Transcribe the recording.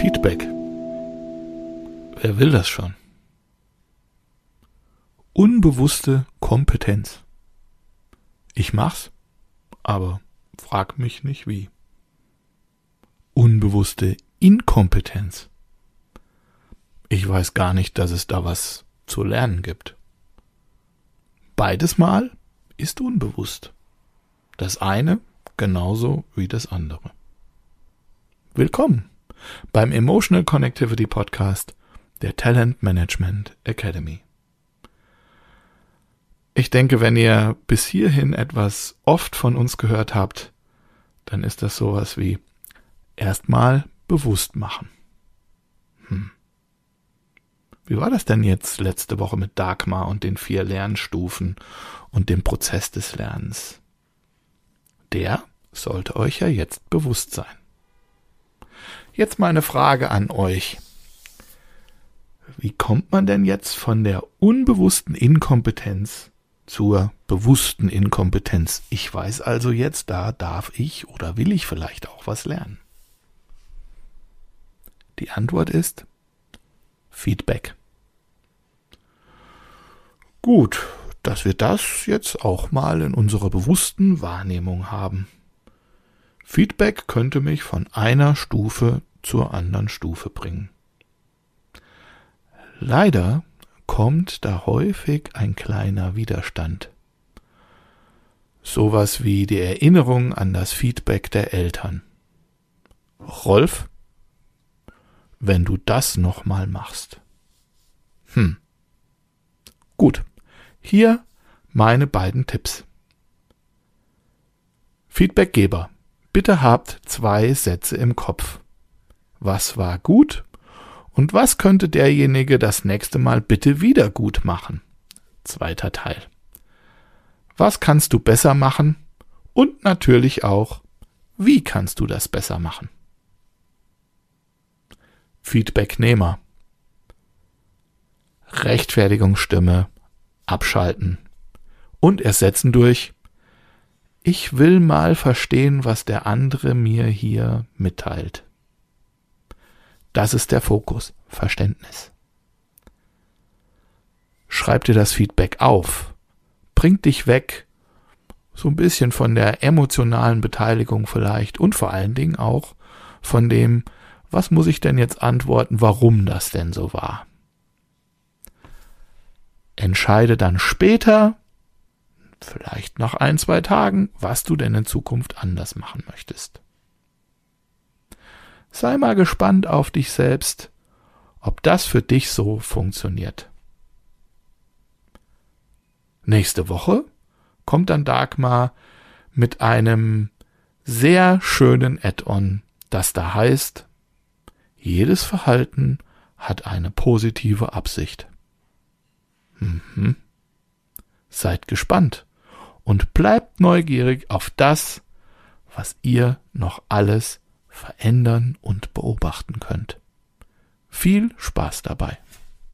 Feedback. Wer will das schon? Unbewusste Kompetenz. Ich mach's, aber frag mich nicht wie. Unbewusste Inkompetenz. Ich weiß gar nicht, dass es da was zu lernen gibt. Beides mal ist unbewusst. Das eine genauso wie das andere. Willkommen beim Emotional Connectivity Podcast der Talent Management Academy. Ich denke, wenn ihr bis hierhin etwas oft von uns gehört habt, dann ist das sowas wie erstmal bewusst machen. Hm. Wie war das denn jetzt letzte Woche mit Dagmar und den vier Lernstufen und dem Prozess des Lernens? Der sollte euch ja jetzt bewusst sein. Jetzt meine Frage an euch. Wie kommt man denn jetzt von der unbewussten Inkompetenz zur bewussten Inkompetenz? Ich weiß also jetzt, da darf ich oder will ich vielleicht auch was lernen. Die Antwort ist Feedback. Gut, dass wir das jetzt auch mal in unserer bewussten Wahrnehmung haben. Feedback könnte mich von einer Stufe zur anderen Stufe bringen. Leider kommt da häufig ein kleiner Widerstand. Sowas wie die Erinnerung an das Feedback der Eltern. Rolf, wenn du das nochmal machst. Hm. Gut. Hier meine beiden Tipps. Feedbackgeber. Bitte habt zwei Sätze im Kopf. Was war gut und was könnte derjenige das nächste Mal bitte wieder gut machen? Zweiter Teil. Was kannst du besser machen? Und natürlich auch, wie kannst du das besser machen? Feedbacknehmer. Rechtfertigungsstimme abschalten und ersetzen durch Ich will mal verstehen, was der andere mir hier mitteilt. Das ist der Fokus, Verständnis. Schreib dir das Feedback auf, bringt dich weg, so ein bisschen von der emotionalen Beteiligung vielleicht und vor allen Dingen auch von dem, was muss ich denn jetzt antworten, warum das denn so war. Entscheide dann später, vielleicht nach ein, zwei Tagen, was du denn in Zukunft anders machen möchtest. Sei mal gespannt auf dich selbst, ob das für dich so funktioniert. Nächste Woche kommt dann Dagmar mit einem sehr schönen Add-on, das da heißt, jedes Verhalten hat eine positive Absicht. Mhm. Seid gespannt und bleibt neugierig auf das, was ihr noch alles verändern und beobachten könnt. Viel Spaß dabei!